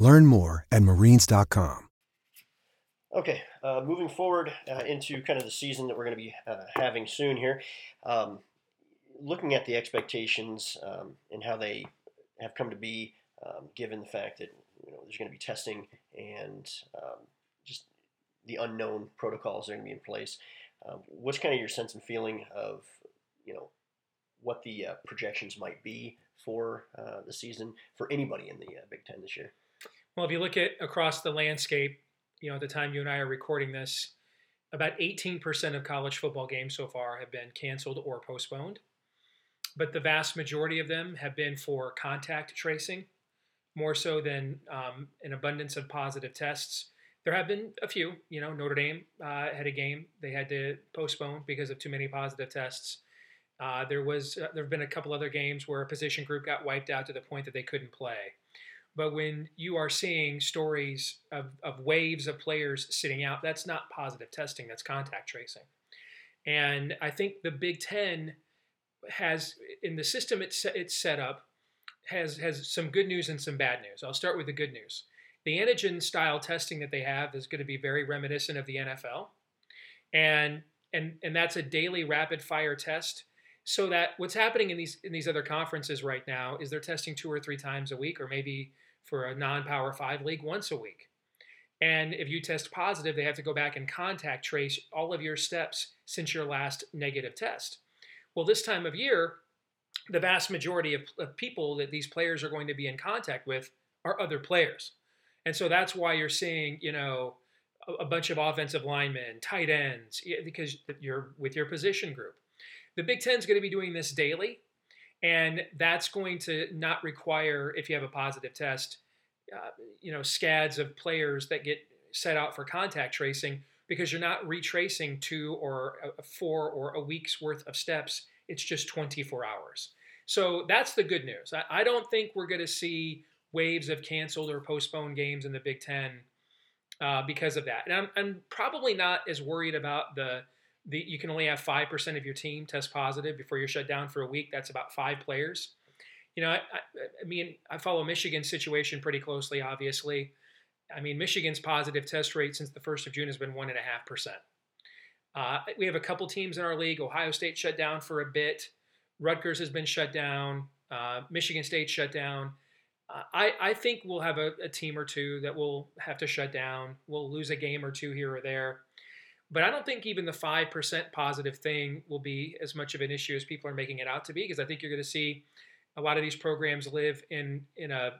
Learn more at marines.com. Okay, uh, moving forward uh, into kind of the season that we're going to be uh, having soon here, um, looking at the expectations um, and how they have come to be, um, given the fact that you know there's going to be testing and um, just the unknown protocols that are going to be in place. Um, what's kind of your sense and feeling of you know what the uh, projections might be for uh, the season for anybody in the uh, Big Ten this year? Well, if you look at across the landscape, you know, at the time you and I are recording this, about 18% of college football games so far have been canceled or postponed. But the vast majority of them have been for contact tracing, more so than um, an abundance of positive tests. There have been a few, you know, Notre Dame uh, had a game they had to postpone because of too many positive tests. Uh, there was uh, there have been a couple other games where a position group got wiped out to the point that they couldn't play. But when you are seeing stories of, of waves of players sitting out, that's not positive testing, that's contact tracing. And I think the Big Ten has, in the system it's, it's set up, has, has some good news and some bad news. I'll start with the good news. The antigen style testing that they have is going to be very reminiscent of the NFL. And, and, and that's a daily rapid fire test so that what's happening in these in these other conferences right now is they're testing two or three times a week or maybe for a non-power 5 league once a week. And if you test positive they have to go back and contact trace all of your steps since your last negative test. Well this time of year the vast majority of, of people that these players are going to be in contact with are other players. And so that's why you're seeing you know a, a bunch of offensive linemen tight ends because you're with your position group the Big Ten is going to be doing this daily, and that's going to not require, if you have a positive test, uh, you know, scads of players that get set out for contact tracing because you're not retracing two or a four or a week's worth of steps. It's just 24 hours. So that's the good news. I, don't think we're going to see waves of canceled or postponed games in the Big Ten uh, because of that. And I'm, I'm probably not as worried about the the, you can only have 5% of your team test positive before you're shut down for a week. That's about five players. You know, I, I, I mean, I follow Michigan's situation pretty closely, obviously. I mean, Michigan's positive test rate since the 1st of June has been 1.5%. Uh, we have a couple teams in our league. Ohio State shut down for a bit. Rutgers has been shut down. Uh, Michigan State shut down. Uh, I, I think we'll have a, a, team or two that will have to shut down. We'll lose a game or two here or there. But I don't think even the 5% positive thing will be as much of an issue as people are making it out to be, because I think you're going to see a lot of these programs live in, in a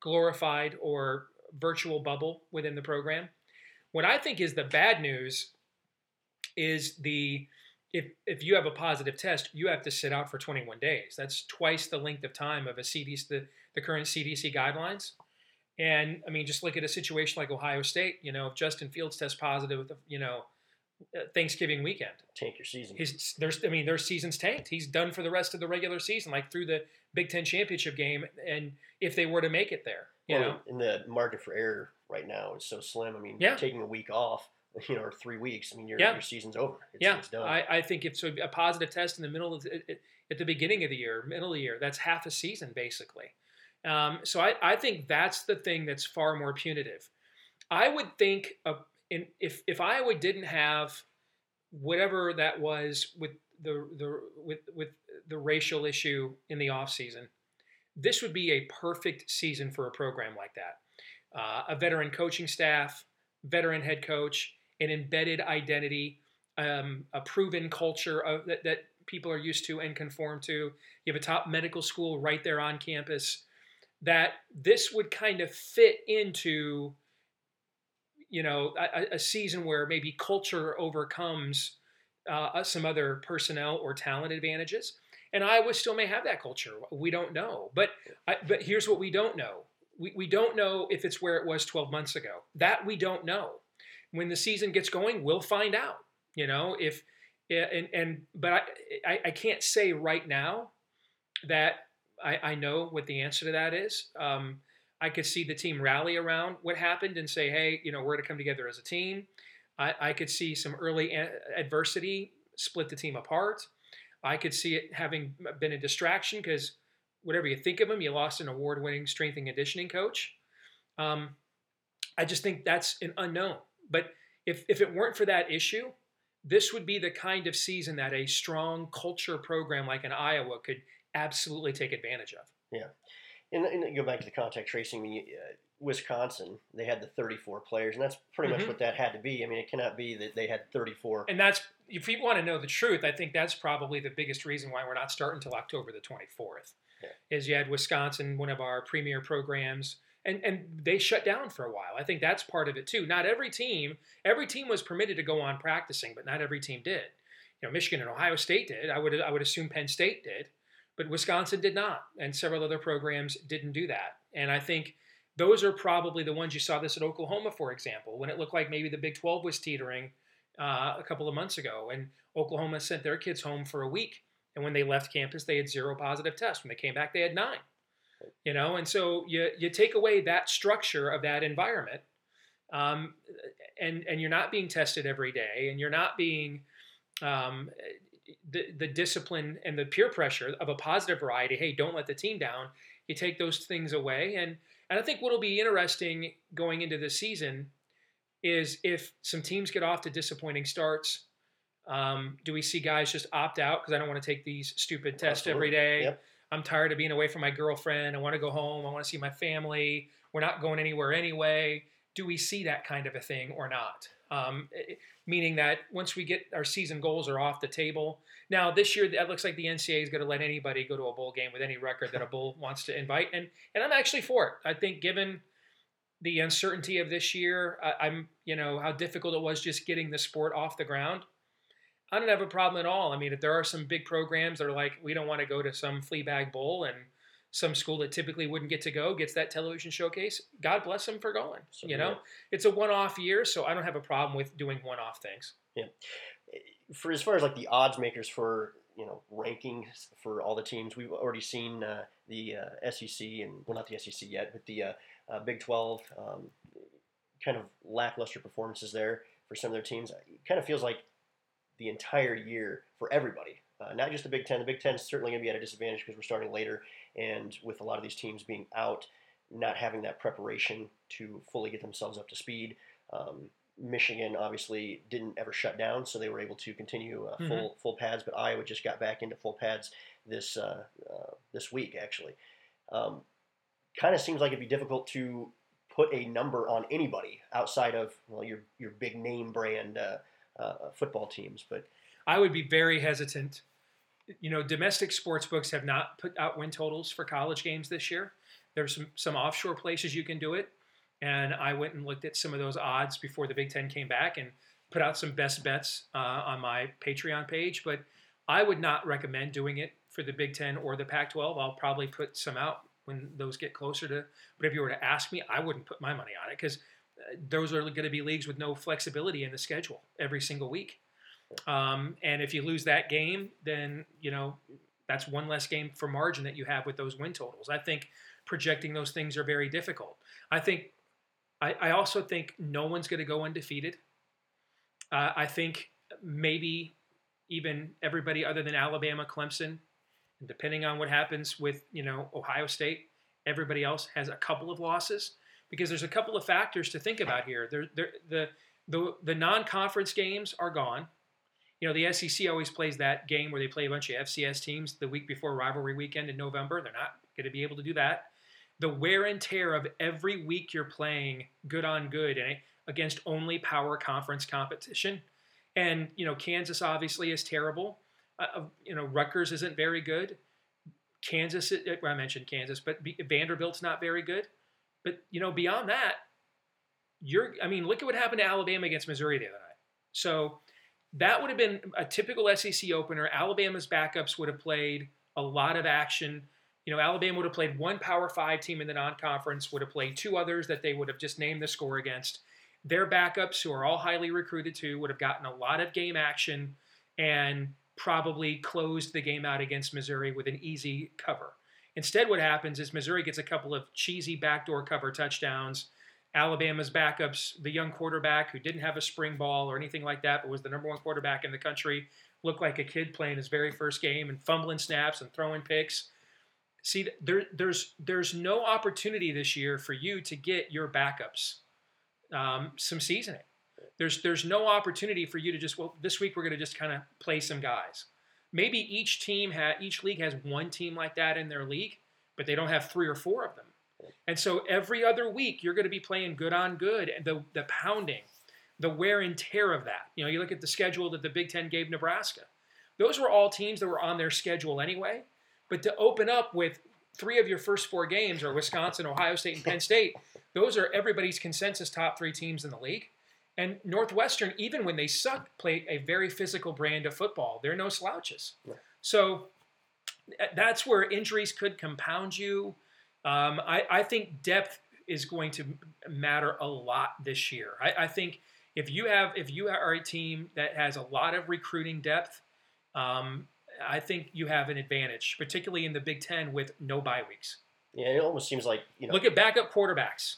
glorified or virtual bubble within the program. What I think is the bad news is the if if you have a positive test, you have to sit out for 21 days. That's twice the length of time of a CDC the, the current CDC guidelines. And I mean, just look at a situation like Ohio State. You know, if Justin Fields tests positive with, the, you know, uh, Thanksgiving weekend. Tank your season. His, there's, I mean, their season's tanked. He's done for the rest of the regular season, like through the Big Ten championship game, and if they were to make it there, you well, know, in the market for error right now is so slim. I mean, yeah. taking a week off, you know, or three weeks. I mean, your, yeah. your season's over. It's, yeah, it's done. I, I think if so, a positive test in the middle of at the beginning of the year, middle of the year, that's half a season basically. Um, so I, I think that's the thing that's far more punitive. I would think in, if if Iowa didn't have whatever that was with the the with with the racial issue in the off season, this would be a perfect season for a program like that. Uh, a veteran coaching staff, veteran head coach, an embedded identity, um, a proven culture of, that, that people are used to and conform to. You have a top medical school right there on campus. That this would kind of fit into you know, a, a season where maybe culture overcomes uh, some other personnel or talent advantages. And Iowa still may have that culture. We don't know. But I, but here's what we don't know: we, we don't know if it's where it was 12 months ago. That we don't know. When the season gets going, we'll find out. You know, if and and but I I, I can't say right now that I, I know what the answer to that is. Um, I could see the team rally around what happened and say, hey, you know, we're going to come together as a team. I, I could see some early adversity split the team apart. I could see it having been a distraction because whatever you think of him, you lost an award-winning strength and conditioning coach. Um, I just think that's an unknown. But if if it weren't for that issue, this would be the kind of season that a strong culture program like in Iowa could absolutely take advantage of. Yeah, and, and go back to the contact tracing. I mean, uh, Wisconsin, they had the 34 players, and that's pretty mm-hmm. much what that had to be. I mean, it cannot be that they had 34. And that's if you want to know the truth, I think that's probably the biggest reason why we're not starting until October the 24th. Yeah. Is you had Wisconsin, one of our premier programs, and and they shut down for a while. I think that's part of it too. Not every team, every team was permitted to go on practicing, but not every team did. You know, Michigan and Ohio State did. I would I would assume Penn State did, but Wisconsin did not, and several other programs didn't do that. And I think those are probably the ones you saw this at Oklahoma, for example, when it looked like maybe the Big 12 was teetering uh, a couple of months ago, and Oklahoma sent their kids home for a week. And when they left campus, they had zero positive tests. When they came back, they had nine. You know, and so you you take away that structure of that environment, um, and and you're not being tested every day, and you're not being um, the the discipline and the peer pressure of a positive variety. Hey, don't let the team down. You take those things away, and and I think what'll be interesting going into this season is if some teams get off to disappointing starts. Um, do we see guys just opt out because I don't want to take these stupid tests Absolutely. every day? Yep. I'm tired of being away from my girlfriend. I want to go home. I want to see my family. We're not going anywhere anyway. Do we see that kind of a thing or not? Um, meaning that once we get our season goals are off the table. Now this year, that looks like the NCAA is going to let anybody go to a bowl game with any record that a bowl wants to invite, and and I'm actually for it. I think given the uncertainty of this year, I, I'm you know how difficult it was just getting the sport off the ground. I don't have a problem at all. I mean, if there are some big programs that are like, we don't want to go to some flea bag bowl and some school that typically wouldn't get to go gets that television showcase. God bless them for going. So, you know, yeah. it's a one-off year, so I don't have a problem with doing one-off things. Yeah. For as far as like the odds makers for you know rankings for all the teams, we've already seen uh, the uh, SEC and well, not the SEC yet, but the uh, uh Big 12 um, kind of lackluster performances there for some of their teams. It kind of feels like the entire year for everybody. Uh, not just the Big Ten. The Big Ten is certainly going to be at a disadvantage because we're starting later, and with a lot of these teams being out, not having that preparation to fully get themselves up to speed. Um, Michigan obviously didn't ever shut down, so they were able to continue uh, full mm-hmm. full pads. But Iowa just got back into full pads this uh, uh this week, actually. Um, kind of seems like it'd be difficult to put a number on anybody outside of well your your big name brand uh, uh, football teams. But I would be very hesitant. You know, domestic sports books have not put out win totals for college games this year. There's some some offshore places you can do it, and I went and looked at some of those odds before the Big Ten came back and put out some best bets uh, on my Patreon page. But I would not recommend doing it for the Big Ten or the Pac-12. I'll probably put some out when those get closer to. But if you were to ask me, I wouldn't put my money on it because those are going to be leagues with no flexibility in the schedule every single week. Um, and if you lose that game, then you know that's one less game for margin that you have with those win totals. I think projecting those things are very difficult. I think I, I also think no one's going to go undefeated. Uh, I think maybe even everybody other than Alabama, Clemson, and depending on what happens with you know Ohio State, everybody else has a couple of losses because there's a couple of factors to think about here. There, there, the the the non-conference games are gone. You know, the SEC always plays that game where they play a bunch of FCS teams the week before rivalry weekend in November. They're not going to be able to do that. The wear and tear of every week you're playing good on good and against only power conference competition. And you know, Kansas obviously is terrible. Uh, uh you know, Rutgers isn't very good. Kansas, well, I mentioned Kansas, but Vanderbilt's not very good. But you know, beyond that, you're I mean, look at what happened to Alabama against Missouri the other night. So that would have been a typical SEC opener. Alabama's backups would have played a lot of action. You know, Alabama would have played one Power Five team in the non-conference, would have played two others that they would have just named the score against. Their backups, who are all highly recruited too, would have gotten a lot of game action and probably closed the game out against Missouri with an easy cover. Instead, what happens is Missouri gets a couple of cheesy backdoor cover touchdowns. Alabama's backups, the young quarterback who didn't have a spring ball or anything like that, but was the number one quarterback in the country, looked like a kid playing his very first game and fumbling snaps and throwing picks. See, there, there's there's no opportunity this year for you to get your backups um, some seasoning. There's there's no opportunity for you to just well this week we're going to just kind of play some guys. Maybe each team ha- each league has one team like that in their league, but they don't have three or four of them. And so every other week you're going to be playing good on good and the the pounding, the wear and tear of that. You know, you look at the schedule that the Big 10 gave Nebraska. Those were all teams that were on their schedule anyway, but to open up with three of your first four games are Wisconsin, Ohio State, and Penn State. Those are everybody's consensus top 3 teams in the league. And Northwestern, even when they suck, play a very physical brand of football. They're no slouches. Right. So that's where injuries could compound you. Um, I, I, think depth is going to matter a lot this year. I, I, think if you have if you are a team that has a lot of recruiting depth, um, I think you have an advantage, particularly in the Big Ten with no bye weeks. Yeah, it almost seems like you know. Look at backup quarterbacks.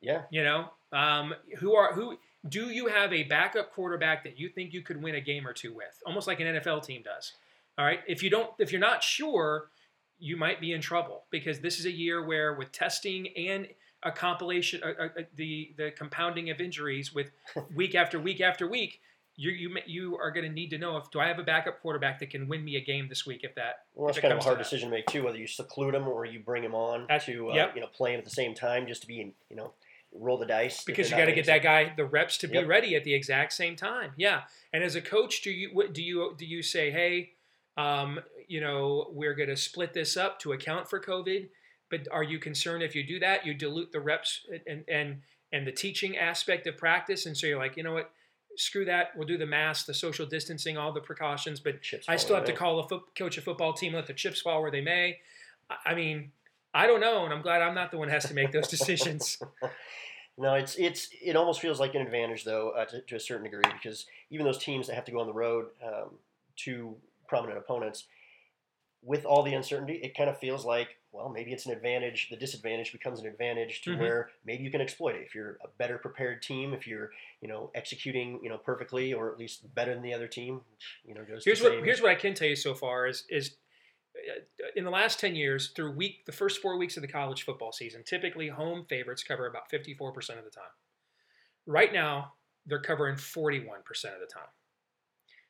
Yeah. You know, um, who are who do you have a backup quarterback that you think you could win a game or two with, almost like an NFL team does? All right. If you don't, if you're not sure, you might be in trouble because this is a year where, with testing and a compilation, uh, uh, the the compounding of injuries with week after week after week, you you you are going to need to know if do I have a backup quarterback that can win me a game this week if that. Well, that's kind of a hard decision to make too, whether you seclude him or you bring him on that's, to uh, yep. you know play him at the same time just to be you know roll the dice because you got to get that guy the reps to be ready at the exact same time. Yeah, and as a coach, do you do you do you say, hey, um, you know, we're going to split this up to account for COVID? But are you concerned if you do that, you dilute the reps and and and the teaching aspect of practice, and so you're like, you know what? Screw that. We'll do the mask, the social distancing, all the precautions. But I still have to call a fo- coach a football team, let the chips fall where they may. I mean, I don't know, and I'm glad I'm not the one who has to make those decisions. No, it's it's it almost feels like an advantage though uh, to, to, a certain degree because even those teams that have to go on the road um, to prominent opponents, with all the uncertainty, it kind of feels like well maybe it's an advantage. The disadvantage becomes an advantage to mm-hmm. where maybe you can exploit it if you're a better prepared team, if you're you know executing you know perfectly or at least better than the other team. You know goes. Here's what here's what I can tell you so far is is in the last 10 years through week the first four weeks of the college football season typically home favorites cover about 54% of the time right now they're covering 41% of the time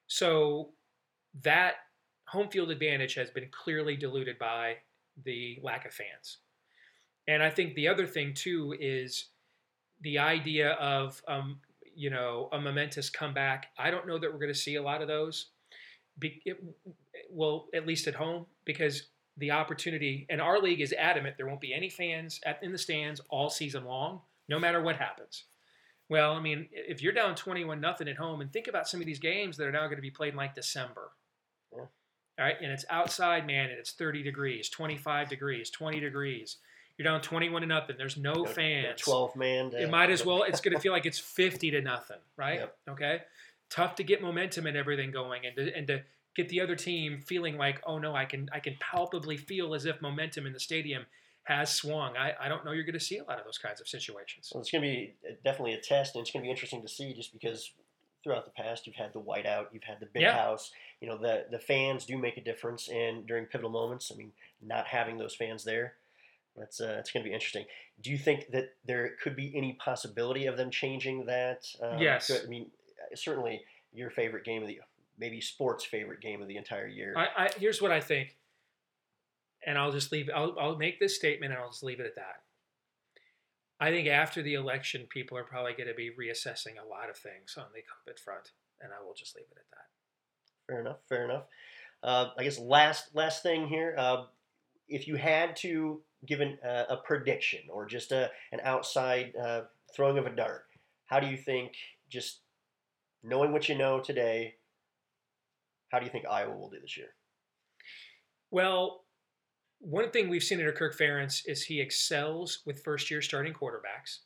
so that home field advantage has been clearly diluted by the lack of fans and i think the other thing too is the idea of um, you know a momentous comeback i don't know that we're going to see a lot of those Be, it, well, at least at home, because the opportunity and our league is adamant there won't be any fans at, in the stands all season long, no matter what happens. Well, I mean, if you're down 21 nothing at home, and think about some of these games that are now going to be played in like December. All right, and it's outside, man, and it's 30 degrees, 25 degrees, 20 degrees. You're down 21 to nothing. There's no, no fans. 12 man. It might as well. It's going to feel like it's 50 to nothing, right? Yep. Okay. Tough to get momentum and everything going, and to, and to get the other team feeling like, oh no, I can I can palpably feel as if momentum in the stadium has swung. I, I don't know you're going to see a lot of those kinds of situations. Well, it's going to be uh, definitely a test, and it's going to be interesting to see just because throughout the past you've had the whiteout, you've had the big yeah. house. You know, the the fans do make a difference, and during pivotal moments, I mean, not having those fans there. That's uh, it's going to be interesting. Do you think that there could be any possibility of them changing that? Um, yes. I mean, uh, certainly your favorite game of the maybe sports favorite game of the entire year. I, I, here's what I think, and I'll just leave. I'll, I'll make this statement and I'll just leave it at that. I think after the election, people are probably going to be reassessing a lot of things on the COVID front, and I will just leave it at that. Fair enough. Fair enough. Uh, I guess last last thing here, uh, if you had to give an, uh, a prediction or just a, an outside uh, throwing of a dart, how do you think just knowing what you know today, how do you think Iowa will do this year? Well, one thing we've seen at Kirk Ferentz is he excels with first year starting quarterbacks.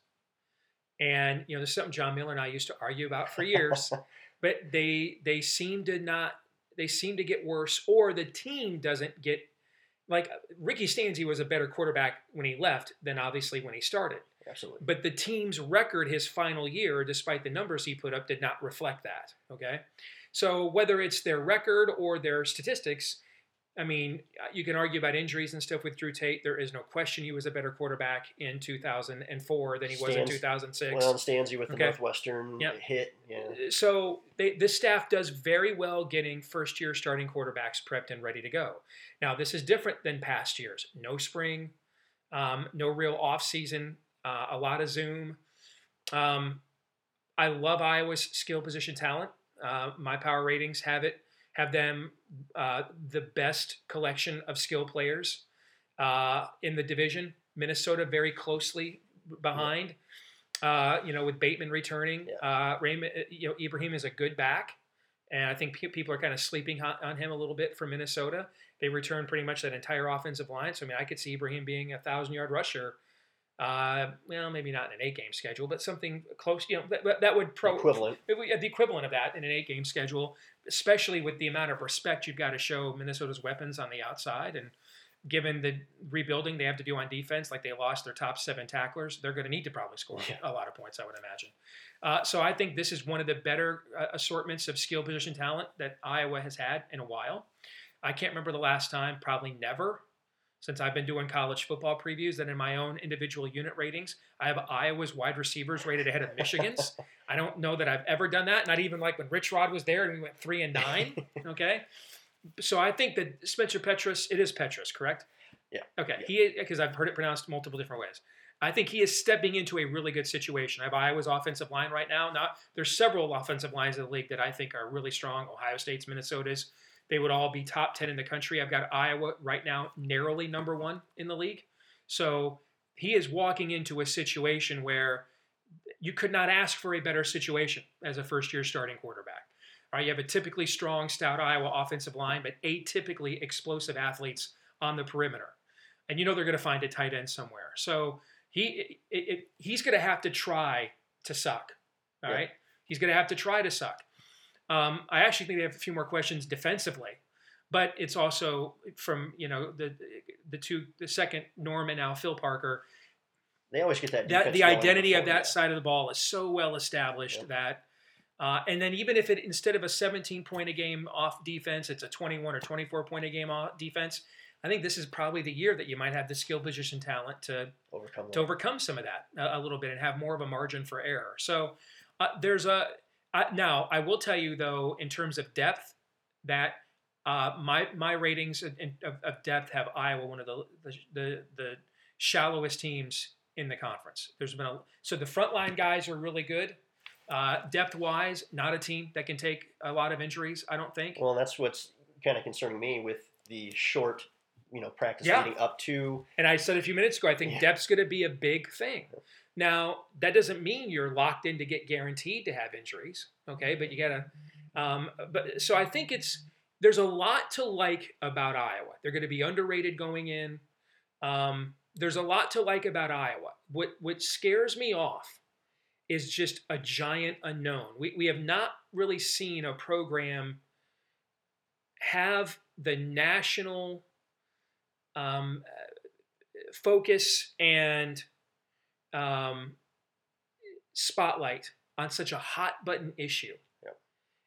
And you know, there's something Jon Miller and I used to argue about for years, but they they seem to not they seem to get worse, or the team doesn't get like Ricky Stanzi was a better quarterback when he left than obviously when he started. Absolutely. But the team's record his final year, despite the numbers he put up, did not reflect that. Okay. So whether it's their record or their statistics, I mean, you can argue about injuries and stuff with Drew Tate. There is no question he was a better quarterback in 2004 than he was in 2006. Well, Stanzi with the okay. Northwestern yep. hit. Yeah. Uh, so they, this staff does very well getting first-year starting quarterbacks prepped and ready to go. Now, this is different than past years. No spring, um, no real off-season, uh, a lot of Zoom. Um, I love Iowa's skill position talent. Uh, my power ratings have it have them uh, the best collection of skill players uh, in the division. Minnesota very closely behind. Uh, you know, with Bateman returning, yeah. Uh, Raymond, uh, you know, Ibrahim is a good back, and I think people are kind of sleeping on him a little bit for Minnesota. They returned pretty much that entire offensive line, so I mean, I could see Ibrahim being a thousand yard rusher uh, well, maybe not in an eight-game schedule, but something close. You know, that, that would pro equivalent. the equivalent of that in an eight-game schedule, especially with the amount of respect you've got to show Minnesota's weapons on the outside, and given the rebuilding they have to do on defense, like they lost their top seven tacklers, they're going to need to probably score yeah. a lot of points, I would imagine. Uh, so I think this is one of the better uh, assortments of skill position talent that Iowa has had in a while. I can't remember the last time, probably never, since I've been doing college football previews that in my own individual unit ratings, I have Iowa's wide receivers rated ahead of Michigan's. I don't know that I've ever done that. Not even like when Rich Rod was there and we went three and nine. Okay. So I think that Spencer Petras, it is Petras, correct? Yeah. Okay. Yeah. He because I've heard it pronounced multiple different ways. I think he is stepping into a really good situation. I have Iowa's offensive line right now. Now there's several offensive lines in the league that I think are really strong. Ohio State's, Minnesota's. They would all be top 10 in the country. I've got Iowa right now narrowly number one in the league. So he is walking into a situation where you could not ask for a better situation as a first year starting quarterback. All right, you have a typically strong, stout Iowa offensive line, but atypically explosive athletes on the perimeter. And you know they're going to find a tight end somewhere. So he it, it, he's going to have to try to suck. All yeah. right, he's going to have to try to suck. Um, I actually think they have a few more questions defensively, but it's also from you know the the two the second Norm and now Phil Parker. They always get that. that the identity of that, side of the ball is so well established that. Uh, and then even if it instead of a 17 point a game off defense, it's a 21 or 24 point a game off defense. I think this is probably the year that you might have the skill position talent to overcome to overcome some of that a, a, little bit and have more of a margin for error. So uh, there's a uh, now, I will tell you though, in terms of depth, that uh, my my ratings of, of, depth have Iowa one of the, the the, the shallowest teams in the conference. There's been a so the frontline guys are really good. Uh, depth wise, not a team that can take a lot of injuries. I don't think. Well, that's what's kind of concerning me with the short, you know, practice yeah. leading up to. And I said a few minutes ago, I think yeah. depth's going to be a big thing. Now, that doesn't mean you're locked in to get guaranteed to have injuries, okay? But you gotta, um, but so I think it's there's a lot to like about Iowa. They're to be underrated going in. Um, there's a lot to like about Iowa. What what scares me off is just a giant unknown. We we have not really seen a program have the national um, focus and um, spotlight on such a hot button issue yep.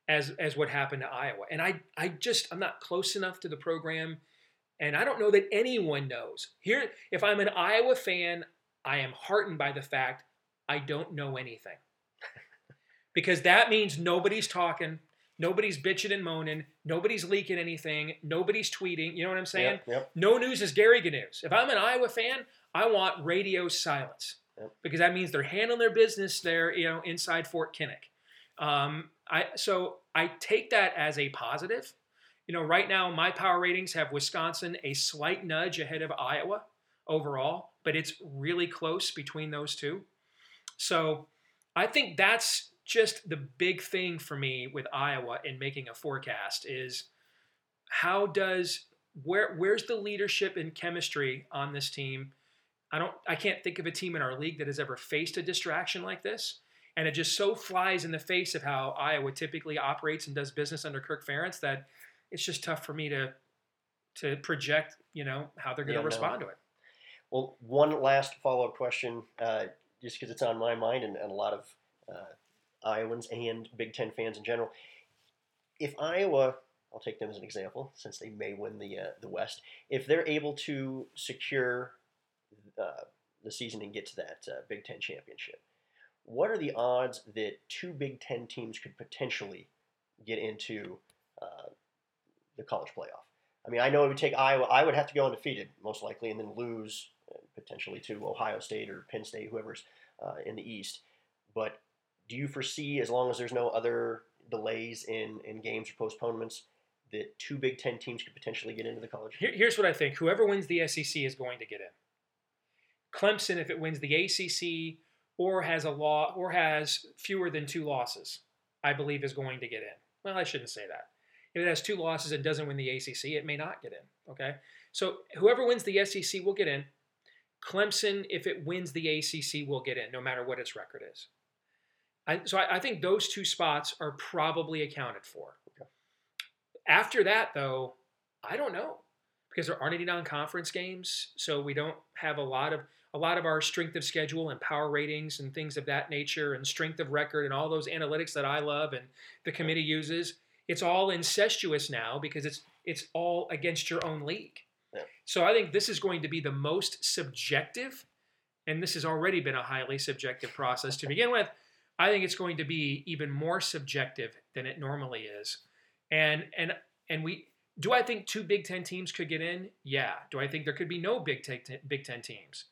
as as what happened to Iowa. And I I just I'm not close enough to the program, and I don't know that anyone knows. Here, if I'm an Iowa fan, I am heartened by the fact I don't know anything. because that means nobody's talking, nobody's bitching and moaning, nobody's leaking anything, nobody's tweeting. You know what I'm saying? Yep, yep. No news is Gary news. If I'm an Iowa fan, I want radio silence because that means they're handling their business there, you know, inside Fort Kinnick. Um, I so I take that as a positive. You know, right now my power ratings have Wisconsin a slight nudge ahead of Iowa overall, but it's really close between those two. So I think that's just the big thing for me with Iowa in making a forecast is how does where where's the leadership and chemistry on this team? I don't I can't think of a team in our league that has ever faced a distraction like this. And it just so flies in the face of how Iowa typically operates and does business under Kirk Ferentz that it's just tough for me to to project, you know, how they're going to Yeah, no. respond to it. Well, one last follow up question, uh, just because it's on my mind and, and a lot of uh, Iowans and Big Ten fans in general. If Iowa, I'll take them as an example, since they may win the uh, the West, if they're able to secure uh, the season and get to that uh, Big Ten championship, what are the odds that two Big Ten teams could potentially get into uh, the college playoff? I mean, I know it would take Iowa. I would have to go undefeated, most likely, and then lose uh, potentially to Ohio State or Penn State, whoever's uh, in the East. But do you foresee, as long as there's no other delays in, in games or postponements, that two Big Ten teams could potentially get into the college? Here, here's what I think: whoever wins the SEC is going to get in. Clemson, if it wins the ACC or has a law or has fewer than two losses, I believe is going to get in. Well, I shouldn't say that. If it has two losses and doesn't win the ACC, it may not get in. Okay, so whoever wins the SEC will get in. Clemson, if it wins the ACC, will get in, no matter what its record is. I, so I, I think those two spots are probably accounted for. After that, though, I don't know because there aren't any non-conference games, so we don't have a lot of a lot of our strength of schedule and power ratings and things of that nature and strength of record and all those analytics that I love and the committee uses. It's all incestuous now because it's it's all against your own league. Yeah. So I think this is going to be the most subjective, and this has already been a highly subjective process to begin with. I think it's going to be even more subjective than it normally is. And and and we do I think two Big Ten teams could get in? Yeah. Do I think there could be no Big Ten Big Ten teams?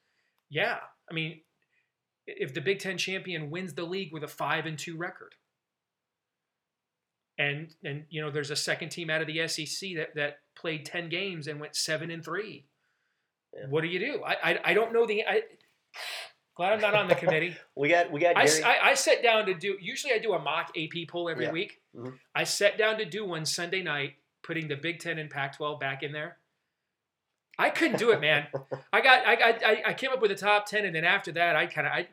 Yeah. I mean, if the Big Ten champion wins the league with a five and two record, and and you know there's a second team out of the SEC that that played ten games and went seven and three. Yeah. What do you do? I, I I don't know the. I, glad I'm not on the committee. We got we got I. I, I sat down to do. Usually, I do a mock AP poll every Yeah. week. Mhm. I sat down to do one Sunday night, putting the Big Ten and Pac-12 back in there. I couldn't do it, man. I got I, got I I came up with the top ten, and then after that, I kind of I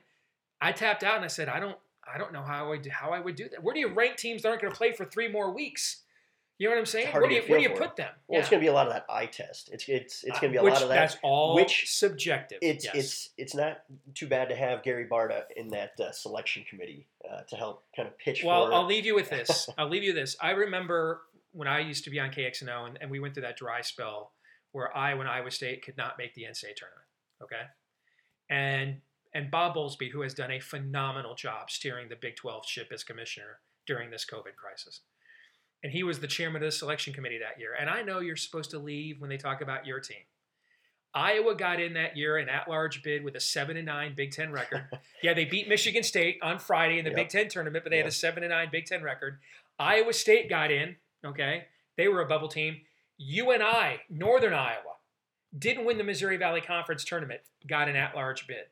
I tapped out and I said, I don't I don't know how I would how I would do that. Where do you rank teams that aren't going to play for three more weeks? You know what I'm saying? Where do you where do you it. put them? well, it's going to be a lot of that eye test. It's it's it's going to be a Which, lot of that. That's all which subjective. it's yes. it's it's not too bad to have Gary Barta in that uh, selection committee uh, to help kind of pitch Well. I'll leave you with this. I'll leave you this. I remember when I used to be on KXNO and, and we went through that dry spell where I, when Iowa State could not make the NCAA tournament. Okay. And and Bob Bowlesby, who has done a phenomenal job steering the Big 12 ship as commissioner during this COVID crisis. And he was the chairman of the selection committee that year. And I know you're supposed to leave when they talk about your team. Iowa got in that year an at-large bid with a seven and nine Big Ten record. yeah, they beat Michigan State on Friday in the Yep. Big Ten tournament, but they had a seven and nine Big Ten record. Iowa State got in. Okay, they were a bubble team. UNI, Northern Iowa, didn't win the Missouri Valley Conference tournament. Got an at-large bid.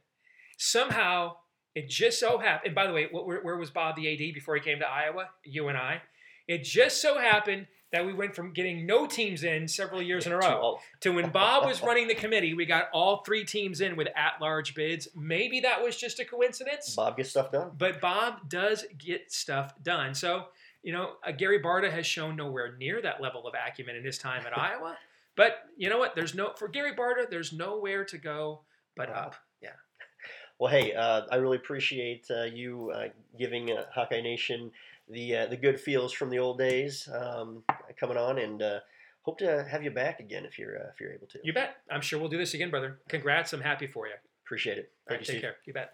Somehow it just so happened. And by the way, what, where, where was Bob the AD before he came to Iowa? You and I. It just so happened that we went from getting no teams in several years in a row to when Bob was running the committee, we got all three teams in with at-large bids. Maybe that was just a coincidence, Bob gets stuff done. but Bob does get stuff done. So, you know, uh, Gary Barta has shown nowhere near that level of acumen in his time at Iowa. But you know what? There's no for Gary Barta. There's nowhere to go but Wow. up. Yeah. Well, hey, uh, I really appreciate uh, you uh, giving uh, Hawkeye Nation the uh, the good feels from the old days um, coming on, and uh, hope to have you back again if you're uh, if you're able to. You bet. I'm sure we'll do this again, brother. Congrats. I'm happy for you. Appreciate it. Thank right, you, take Steve. care. You bet.